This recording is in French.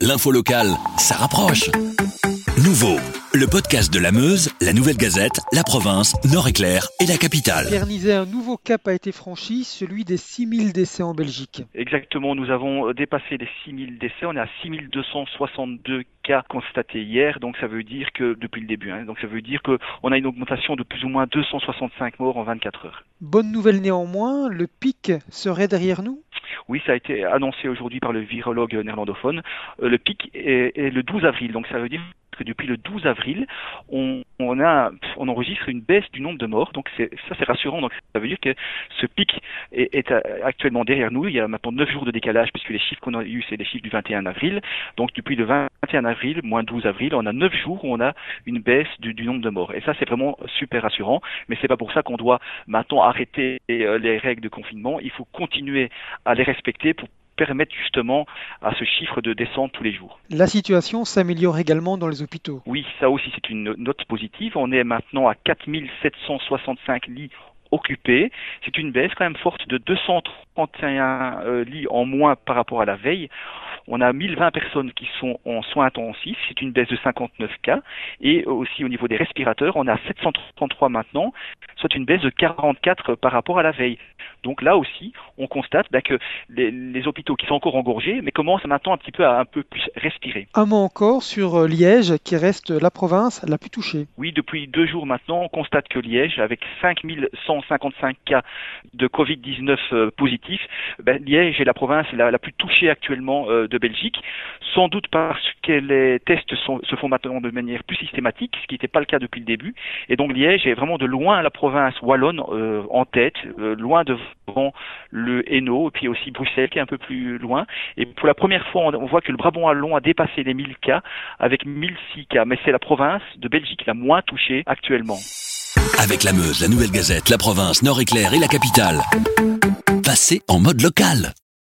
L'info locale, ça rapproche. Nouveau, le podcast de la Meuse, la Nouvelle Gazette, la province, Nord-Éclair et la capitale. Pierre un nouveau cap a été franchi, celui des 6000 décès en Belgique. Exactement, nous avons dépassé les 6000 décès, on est à 6262 cas constatés hier, donc ça veut dire que, depuis le début, hein, donc ça veut dire qu'on a une augmentation de plus ou moins 265 morts en 24 heures. Bonne nouvelle néanmoins, le pic serait derrière nous? Oui, ça a été annoncé aujourd'hui par le virologue néerlandophone. Euh, le pic est, est, le 12 avril, donc ça veut dire que depuis le 12 avril, on, enregistre une baisse du nombre de morts. Donc ça, c'est rassurant. Donc ça veut dire que ce pic est, actuellement derrière nous. Il y a maintenant 9 jours de décalage puisque les chiffres qu'on a eus, c'est les chiffres du 21 avril. Donc depuis le 21 avril, moins 12 avril, on a 9 jours où on a une baisse du, nombre de morts. Et ça, c'est vraiment super rassurant. Mais c'est pas pour ça qu'on doit maintenant arrêter euh, les règles de confinement. Il faut continuer à les respecter pour permettre justement à ce chiffre de descendre tous les jours. La situation s'améliore également dans les hôpitaux. Oui, ça aussi c'est une note positive. On est maintenant à 4765 lits occupés. C'est une baisse quand même forte de 231 euh, lits en moins par rapport à la veille. On a 1020 personnes qui sont en soins intensifs, c'est une baisse de 59 cas. Et aussi au niveau des respirateurs, on a 733 maintenant, soit une baisse de 44 par rapport à la veille. Donc là aussi, on constate bah, que les, hôpitaux qui sont encore engorgés, mais commencent maintenant un petit peu à un peu plus respirer. Un mot encore sur euh, Liège, qui reste la province la plus touchée. Oui, depuis deux jours maintenant, on constate que Liège, avec 5155 cas de Covid-19 euh, positifs, ben, Liège est la province la, plus touchée actuellement euh, de Belgique, sans doute parce que les tests se font maintenant de manière plus systématique, ce qui n'était pas le cas depuis le début. Et donc Liège est vraiment de loin la province wallonne en tête, loin de le Hainaut, et puis aussi Bruxelles qui est un peu plus loin. Et pour la première fois, on, voit que le Brabant wallon a dépassé les 1000 cas avec 1006 cas. Mais c'est la province de Belgique la moins touchée actuellement. Avec la Meuse, la Nouvelle Gazette, la province, Nord-Éclair et la capitale. Passez en mode local.